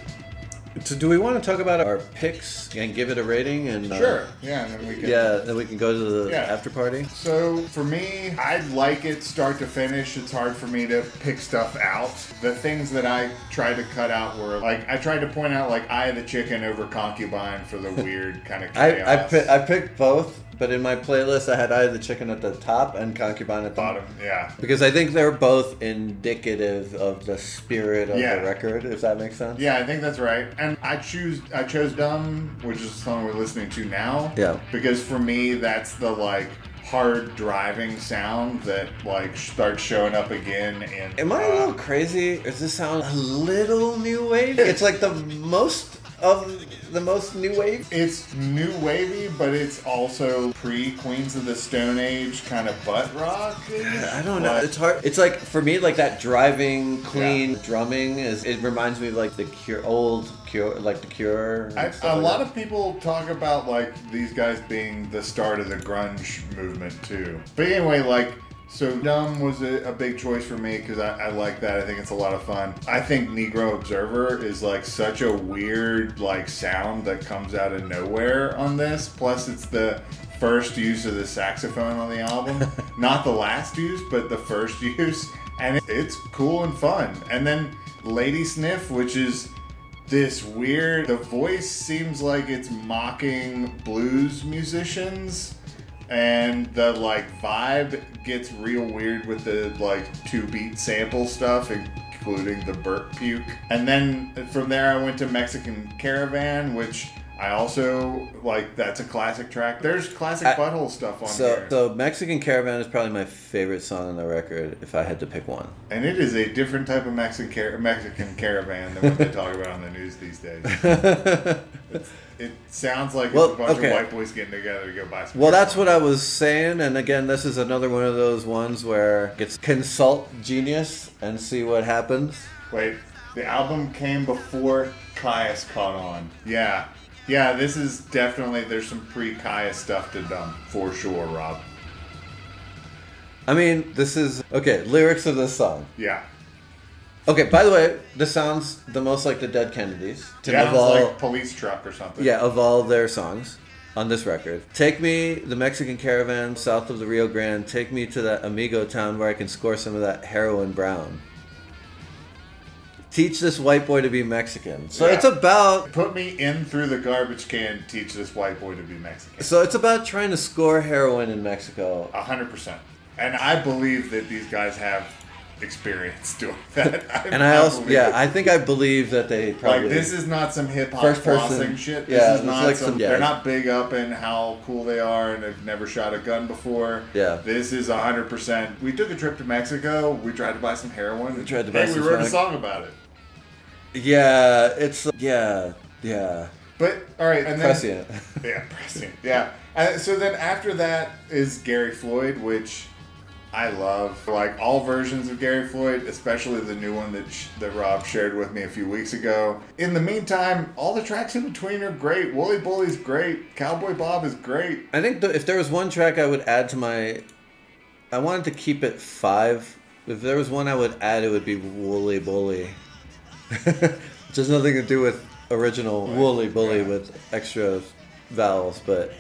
B: So do we want to talk about our picks and give it a rating and uh,
A: Sure. Yeah, and then we can.
B: Yeah, then we can go to the
A: Yeah.
B: after party.
A: So for me, I like it start to finish. It's hard for me to pick stuff out. The things that I tried to cut out were like I tried to point out like Eye of the Chicken over Concubine for the weird kind of chaos.
B: I I, pi- I picked both, but in my playlist I had Eye of the Chicken at the top and Concubine at the
A: bottom. Yeah.
B: Because I think they're both indicative of the spirit of
A: Yeah.
B: the record, if that makes sense.
A: Yeah, I think that's right. And I choose I chose Dumb, which is the song we're listening to now.
B: Yeah.
A: Because for me that's the like hard driving sound that like starts showing up again and
B: Am I a uh, little crazy? Does this sound a little new wave? It's like the most of the most new wave.
A: It's new wavy, but it's also pre Queens of the Stone Age kind of butt rock.
B: I don't know. It's hard. It's like for me, like that driving, clean drumming is. It reminds me of like the Cure, old Cure, like the Cure.
A: I, a
B: like
A: lot
B: that.
A: of people talk about like these guys being the start of the grunge movement too. But anyway, like so dumb was a, a big choice for me because I, I like that. I think it's a lot of fun. I think Negro Observer is like such a weird like sound that comes out of nowhere on this. Plus, it's the first use of the saxophone on the album, not the last use, but the first use, and it, it's cool and fun. And then Lady Sniff, which is this weird the voice seems like it's mocking blues musicians and the like vibe gets real weird with the like two beat sample stuff including the burp puke. And then from there i went to mexican caravan which i also like that's a classic track there's classic
B: I-
A: butthole stuff on
B: So,
A: here
B: so Mexican Caravan is probably my favorite song on the record. If I had to pick one,
A: and it is a different type of mexican, car- mexican caravan than what they talk about on the news these days it sounds like
B: Well,
A: it's a bunch
B: okay.
A: of white boys getting together to go buy some
B: well, that's what I was saying. And again, this is another one of those ones where it's consult genius and see what happens.
A: Wait, the album came before Kyuss caught on. Yeah. Yeah, this is definitely, there's some pre Kyuss stuff to dumb, for sure, Rob.
B: I mean, this is okay. Lyrics of this song.
A: Yeah.
B: Okay, by the way, this sounds the most like the Dead Kennedys to of all,
A: like police truck or something.
B: yeah, of all their songs on this record. Take me the Mexican caravan south of the Rio Grande. Take me to that amigo town where I can score some of that heroin brown. Teach this white boy to be Mexican. So
A: Yeah.
B: it's about
A: Put me in through the garbage can. Teach this white boy to be Mexican.
B: so it's about trying to score heroin in Mexico.
A: A hundred percent. And I believe that these guys have experience doing that.
B: And I also yeah,
A: it.
B: I think I believe that they probably
A: like this is not some hip hop
B: person-
A: flossing shit. This
B: yeah,
A: is not
B: like
A: some,
B: some- yeah.
A: They're not big up in how cool they are, and they've never shot a gun before.
B: Yeah.
A: This is hundred percent. We took a trip to Mexico. We tried to buy some heroin.
B: We tried to buy
A: hey,
B: some
A: We wrote a song about it.
B: Yeah, it's yeah, yeah.
A: But all right, and then
B: Prescient.
A: yeah, prescient. Yeah. And so then after that is Gary Floyd, which I love. Like all versions of Gary Floyd, especially the new one that sh- that Rob shared with me a few weeks ago. In the meantime, all the tracks in between are great. Woly Boly's great. Cowboy Bob is great.
B: I think th- if there was one track I would add to my, I wanted to keep it five. If there was one I would add, it would be Woly Boly. Which has nothing to do with original
A: Right.
B: Woolly Bully
A: Yeah.
B: with extra vowels, but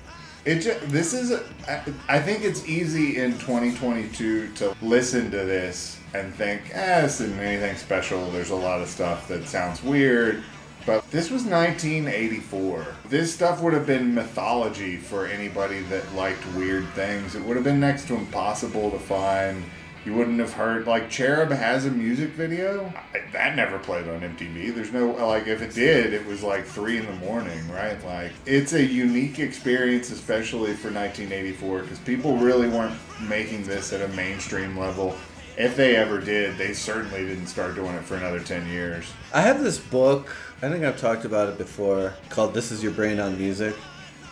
A: It ju- this is I, I think it's easy in 2022 to listen to this and think, eh, this isn't anything special. There's a lot of stuff that sounds weird. But this was 1984. This stuff would have been mythology for anybody that liked weird things. It would have been next to impossible to find. You wouldn't have heard like Cherub has a music video. I, that never played on MTV. There's no like if it did, it was like three in the morning, right? Like it's a unique experience, especially for 1984, because people really weren't making this at a mainstream level. If they ever did, they certainly didn't start doing it for another 10 years.
B: I have this book. I think I've talked about it before, called "This Is Your Brain on Music,"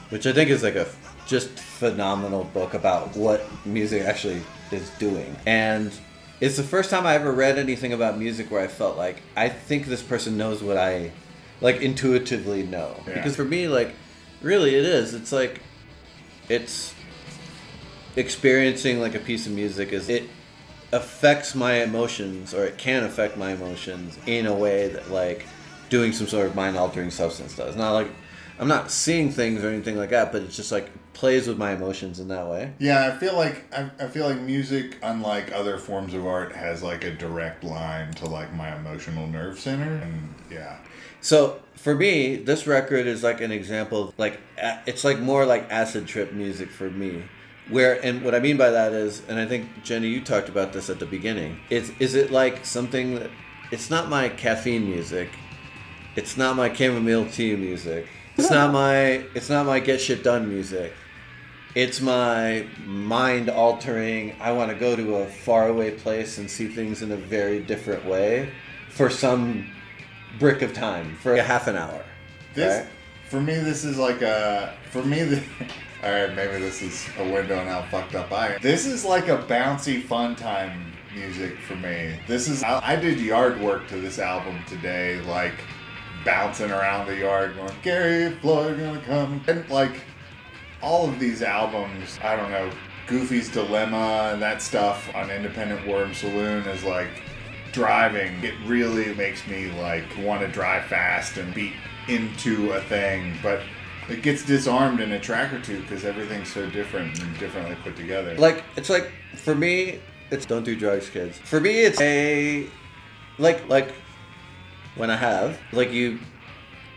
B: which I think is like a just phenomenal book about what music actually is doing. And it's the first time I ever read anything about music where I felt like I think this person knows what I like intuitively know.
A: Yeah.
B: Because for me, like, really, it is. It's like it's experiencing like a piece of music is it affects my emotions or it can affect my emotions in a way that like doing some sort of mind altering substance does not like i'm not seeing things or anything like that but it's just like plays with my emotions in that way
A: Yeah, I feel like I, I feel like music, unlike other forms of art, has like a direct line to like my emotional nerve center, and yeah,
B: so for me this record is like an example of like it's like more like acid trip music for me where and what i mean by that is and i think jenny you talked about this at the beginning is is it like something that it's not my caffeine music It's not my chamomile tea music. It's not my it's not my get shit done music. It's my mind altering. I want to go to a faraway place and see things in a very different way for some brick of time for a half an hour.
A: This
B: right?
A: for me, this is like a for me. The, all right, maybe this is a window on how fucked up I am. This is like a bouncy fun time music for me. This is I, I did yard work to this album today, like bouncing around the yard, going Gary Floyd gonna come, and like all of these albums. I don't know. Goofy's Dilemma and that stuff on Independent Worm Saloon is like driving. It really makes me like want to drive fast and beat into a thing, but it gets disarmed in a track or two because everything's so different and differently put together.
B: Like it's like for me, it's don't do drugs, kids. For me, it's a like like when I have like you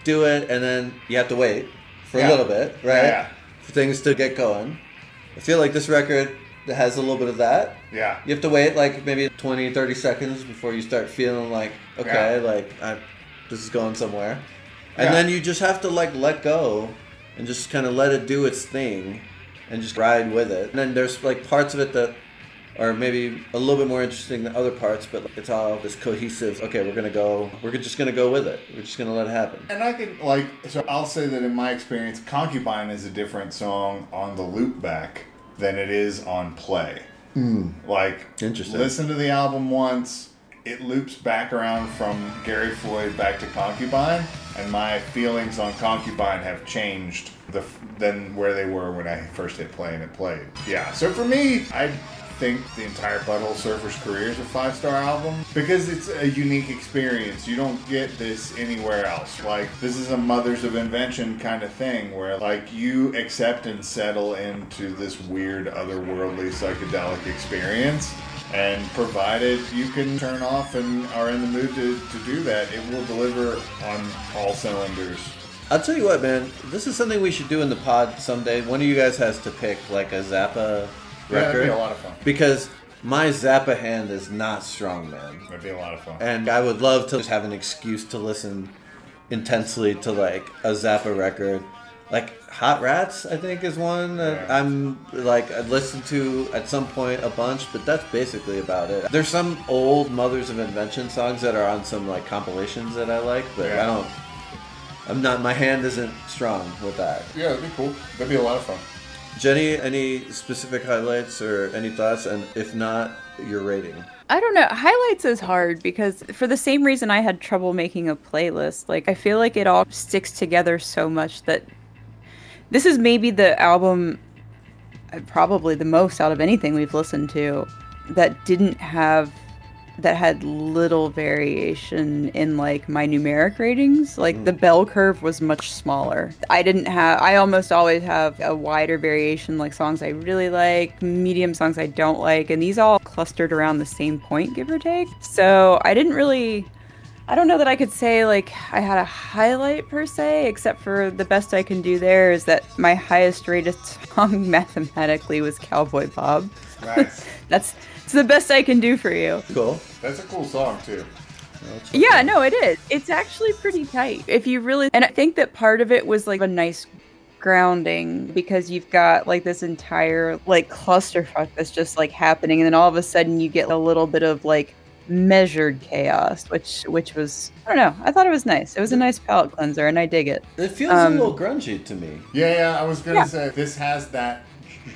B: do it and then you have to wait for
A: Yeah.
B: a little bit, right?
A: Yeah.
B: For things to get going. I feel like this record has a little bit of that.
A: yeah,
B: You have to wait like maybe 20, 30 seconds before you start feeling like, okay, like I, this is going somewhere. And
A: Yeah.
B: then you just have to like let go and just kind of let it do its thing and just ride with it. And then there's like parts of it that are maybe a little bit more interesting than other parts, but it's all this cohesive, okay, we're going to go, we're just going to go with it. We're just going to let it happen.
A: And I can like so I'll say that in my experience, Concubine is a different song on the loop back than it is on play. Hmm. Like
B: Interesting.
A: Listen to the album once, it loops back around from Gary Floyd back to Concubine, and my feelings on Concubine have changed the than where they were when I first hit play and it played. Yeah. So for me, I think the entire Butthole Surfer's career is a five star album because it's a unique experience. You don't get this anywhere else. Like this is a mothers of invention kind of thing where like you accept and settle into this weird otherworldly psychedelic experience And provided you can turn off and are in the mood to, to do that, it will deliver on all cylinders.
B: I'll tell you what, man. This is something we should do in the pod someday. One of you guys has to pick like a Zappa
A: Yeah, that'd be a lot of fun.
B: because my Zappa hand is not strong, man.
A: That'd be a lot of fun.
B: And I would love to just have an excuse to listen intensely to like a Zappa record. Like Hot Rats, I think is one that
A: Yeah.
B: I'm like I listened to at some point a bunch, but that's basically about it. There's some old Mothers of Invention songs that are on some like compilations that I like, but
A: Yeah.
B: I don't. I'm not. My hand isn't strong with that.
A: yeah, that'd be cool. That'd be a lot of fun.
B: Jenny, any specific highlights or any thoughts? And if not, your rating.
C: I don't know. Highlights is hard because for the same reason I had trouble making a playlist. Like I feel like it all sticks together so much that this is maybe the album uh, probably the most out of anything we've listened to that didn't have that had little variation in like my numeric ratings. Like the bell curve was much smaller. I didn't have I almost always have a wider variation like songs I really like, medium songs I don't like, and these all clustered around the same point give or take. So, I didn't really I don't know that I could say like I had a highlight per se, except for the best I can do there is that my highest rated song mathematically was Cowboy Bob.
A: Nice.
C: That's it's the best I can do for you.
B: Cool.
A: That's a cool song too.
C: Yeah, no, it is. It's actually pretty tight. If you really, and I think that part of it was like a nice grounding because you've got like this entire like clusterfuck that's just like happening, and then all of a sudden you get a little bit of like measured chaos, which which was I don't know. I thought it was nice. It was a nice palate cleanser, and I dig it.
B: It feels
C: Um,
B: a little grungy to me.
A: Yeah, yeah. I was gonna
C: Yeah.
A: say this has that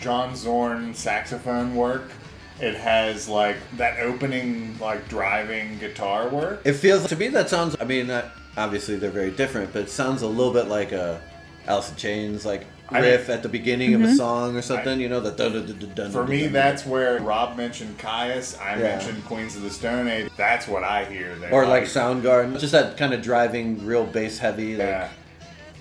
A: John Zorn saxophone work. It has like that opening, like driving guitar work.
B: It feels to me that sounds. I mean, uh, obviously they're very different, but it sounds a little bit like a Alice in Chains like
A: I
B: riff
A: mean-
B: at the beginning of a song or something. you know, the dun dun dun dun dun.
A: For
B: dun,
A: me,
B: dun,
A: that's where Rob mentioned Kyuss. I
B: Yeah.
A: mentioned Queens of the Stone Age. That's what I hear. There.
B: or like Soundgarden, just that kind of driving, real bass heavy like
A: Yeah.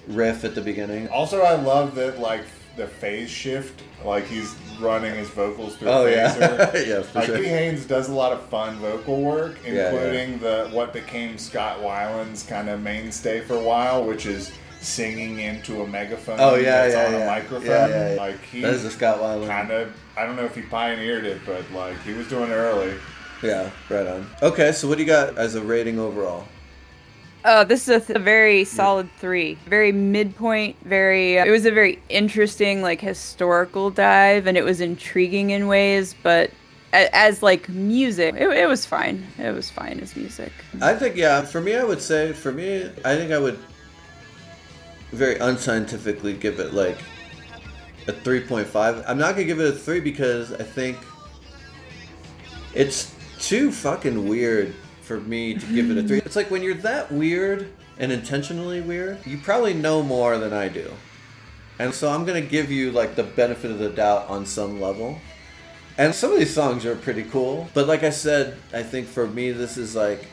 B: riff at the beginning.
A: Also, I love that like the phase shift. Like he's running his vocals through
B: Oh
A: a
B: yeah,
A: phaser.
B: yeah, for
A: Like
B: sure.
A: Haynes does a lot of fun vocal work,
B: Yeah, yeah.
A: including the what became Scott Weiland's kind of mainstay for a while, which is singing into a megaphone.
B: Oh yeah,
A: that's
B: yeah,
A: on
B: yeah.
A: a microphone.
B: Yeah, yeah, yeah.
A: Like he
B: that is a Scott Weiland.
A: kind of. I don't know if he pioneered it, but like he was doing it early.
B: Yeah, right on. Okay, so what do you got as a rating overall?
C: Uh, this is a, th- a very solid three. Very midpoint. Very. Uh, it was a very interesting, like historical dive, and it was intriguing in ways. But a- as like music, it, it was fine. It was fine as music.
B: I think yeah. For me, I would say for me, I think I would very unscientifically give it like a three point five. I'm not gonna give it a three because I think it's too fucking weird for me to give it a three. It's like when you're that weird and intentionally weird, you probably know more than I do. And so I'm gonna give you like the benefit of the doubt on some level. And some of these songs are pretty cool. But like I said, I think for me this is like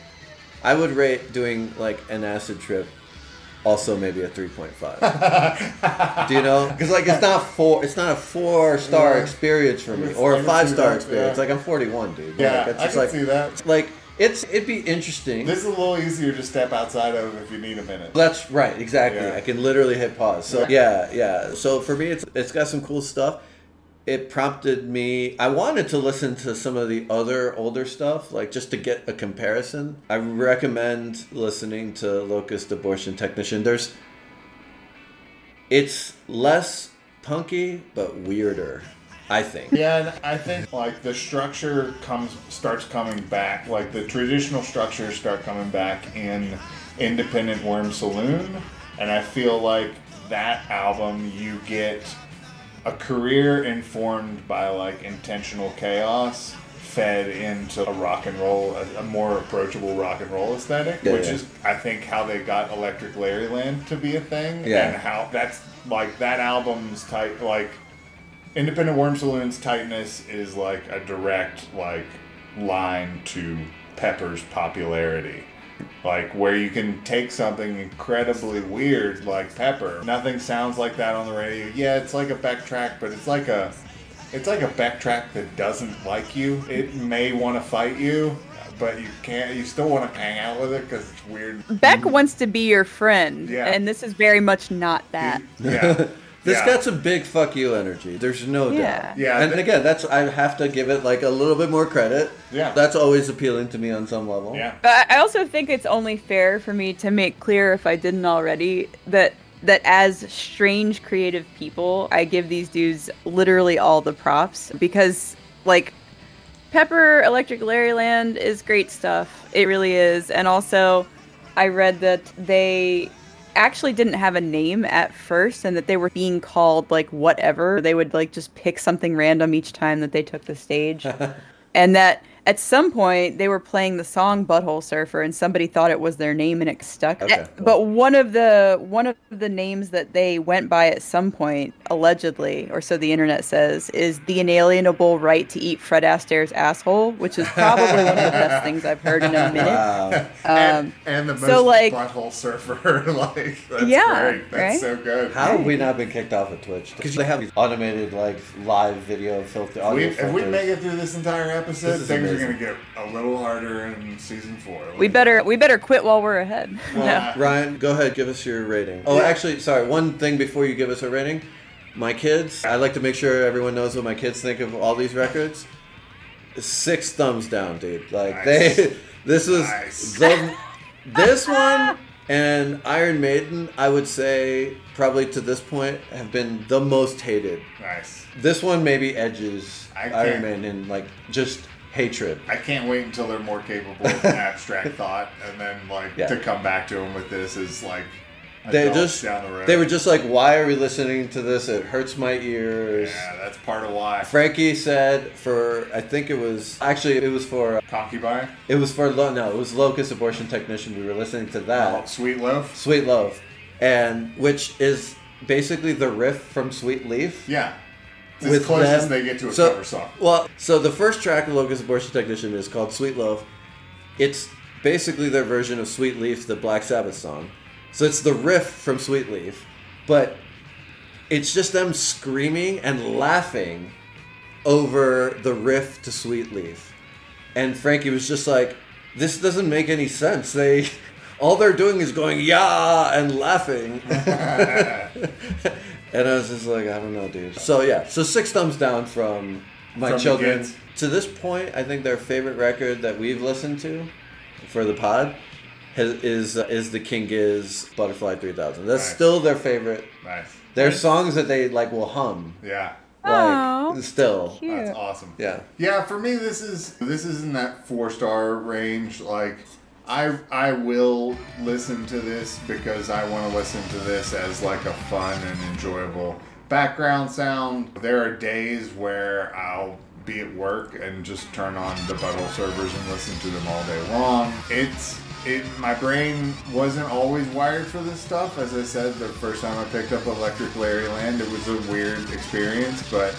B: I would rate doing like an acid trip also maybe a 3.5. Do you know? Because like it's not four it's not a four star
A: Yeah.
B: experience for me. Or a five star
A: that,
B: experience.
A: yeah.
B: Like I'm 41, dude.
A: Yeah,
B: like,
A: I can
B: like,
A: see that.
B: Like it's it'd be interesting.
A: This is a little easier to step outside of if you need a minute.
B: That's right, exactly.
A: Yeah.
B: I can literally hit pause. So yeah, yeah. So for me, it's it's got some cool stuff. It prompted me. I wanted to listen to some of the other older stuff, like just to get a comparison. I recommend listening to Locust Abortion Technician. There's, it's less punky but weirder. I think.
A: Yeah, and I think like the structure comes starts coming back. Like the traditional structures start coming back in Independent Worm Saloon, and I feel like that album you get a career informed by like intentional chaos fed into a rock and roll a, a more approachable rock and roll aesthetic
B: Yeah,
A: which
B: yeah.
A: is i think how they got electric Larryland to be a thing
B: Yeah.
A: and how that's like that album's type like Independent Worm Saloon's tightness is like a direct like line to Pepper's popularity. Like where you can take something incredibly weird like Pepper. Nothing sounds like that on the radio. Yeah, it's like a backtrack, but it's like a it's like a backtrack that doesn't like you. It may want to fight you, but you can't. You still want to hang out with it because it's weird.
C: Beck wants to be your friend,
A: Yeah.
C: and this is very much not that.
A: Yeah.
B: This
A: yeah.
B: got some big fuck you energy. There's no
C: Yeah.
B: doubt.
A: Yeah,
B: And
A: th-
B: again, that's I have to give it like a little bit more credit.
A: Yeah.
B: That's always appealing to me on some level.
A: Yeah.
C: But I also think it's only fair for me to make clear, if I didn't already, that that as strange creative people, I give these dudes literally all the props because, like, Pepper Electric Larryland is great stuff. It really is, and also, I read that they actually didn't have a name at first and that they were being called like whatever. They would like just pick something random each time that they took the stage. And that at some point they were playing the song Butthole Surfer and somebody thought it was their name and it stuck.
B: Okay, cool.
C: But one of the one of the names that they went by at some point, allegedly, or so the internet says, is the inalienable right to eat Fred Astaire's asshole, which is probably one of the best things I've heard in a minute.
B: Wow.
A: and,
C: Um,
A: and the most
C: so, like-
A: butthole surfer. like that's
C: Yeah,
A: great. That's
C: right?
A: so good.
B: How have we not been kicked off of Twitch? Because they have these automated like live video filter.
A: we,
B: Audio
A: if we make it through this entire episode,
B: This is
A: things
B: amazing.
A: Are going to get a little harder in season four.
C: We better we better quit while we're ahead.
A: Well,
C: No.
B: Ryan, go ahead, give us your rating. Oh,
A: Yeah.
B: actually, sorry. One thing before you give us a rating, my kids. I like to make sure everyone knows what my kids think of all these records. Six thumbs down, dude. Like
A: Nice.
B: they, this was
A: Nice.
B: the, this one and Iron Maiden. I would say probably to this point have been the most hated.
A: Nice.
B: This one maybe edges
A: I
B: Iron
A: can't-
B: Maiden in like just hatred.
A: I can't wait until they're more capable of abstract thought, and then like
B: Yeah.
A: to come back to them with this is like
B: They just
A: down the road.
B: they were just like, why are we listening to this? It hurts my ears.
A: yeah, that's part of why.
B: Frankie said for I think it was actually it was for uh,
A: Concubine,
B: it was for no it was Locust Abortion Technician. We were listening to
A: oh,
B: that
A: Sweet Loaf.
B: Sweet Loaf, and which is basically the riff from Sweet Leaf.
A: Yeah, it's as close as they get to a
B: so,
A: cover song.
B: Well, so the first track of Locust Abortion Technician is called Sweet Loaf. It's basically their version of Sweet Leaf, the Black Sabbath song. So it's the riff from Sweet Leaf, but it's just them screaming and laughing over the riff to Sweet Leaf. And Frankie was just like, this doesn't make any sense. They all they're doing is going yeah and laughing. and I was just like, I don't know, dude. So yeah, so six thumbs down from my
A: From
B: children. To this point, I think their favorite record that we've listened to for the pod has, is uh, is the King Giz Butterfly 3000. That's
A: Nice.
B: still their favorite.
A: Nice.
B: There's songs that they like will hum.
A: Yeah,
B: Like
C: Aw,
B: still.
C: cute.
A: that's awesome.
B: Yeah.
A: Yeah, for me, this is this is in that four star range. Like, I I will listen to this because I want to listen to this as like a fun and enjoyable background sound. There are days where I'll be at work and just turn on the butthole surfers and listen to them all day long. It's it my brain wasn't always wired for this stuff. As I said, the first time I picked up Electric Larryland, it was a weird experience, but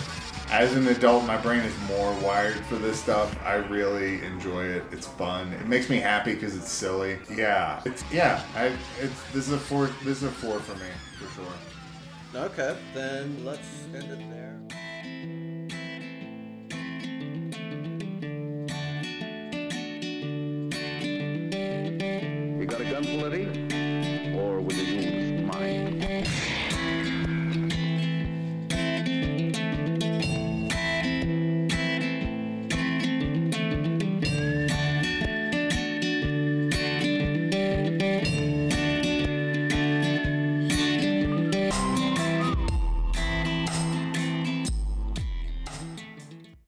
A: as an adult, my brain is more wired for this stuff. I really enjoy it. It's fun. It makes me happy because it's silly. Yeah, it's yeah. I it's this is a four. This is a four for me for sure.
B: Okay, then let's end it there.
D: You got a gun, Letty?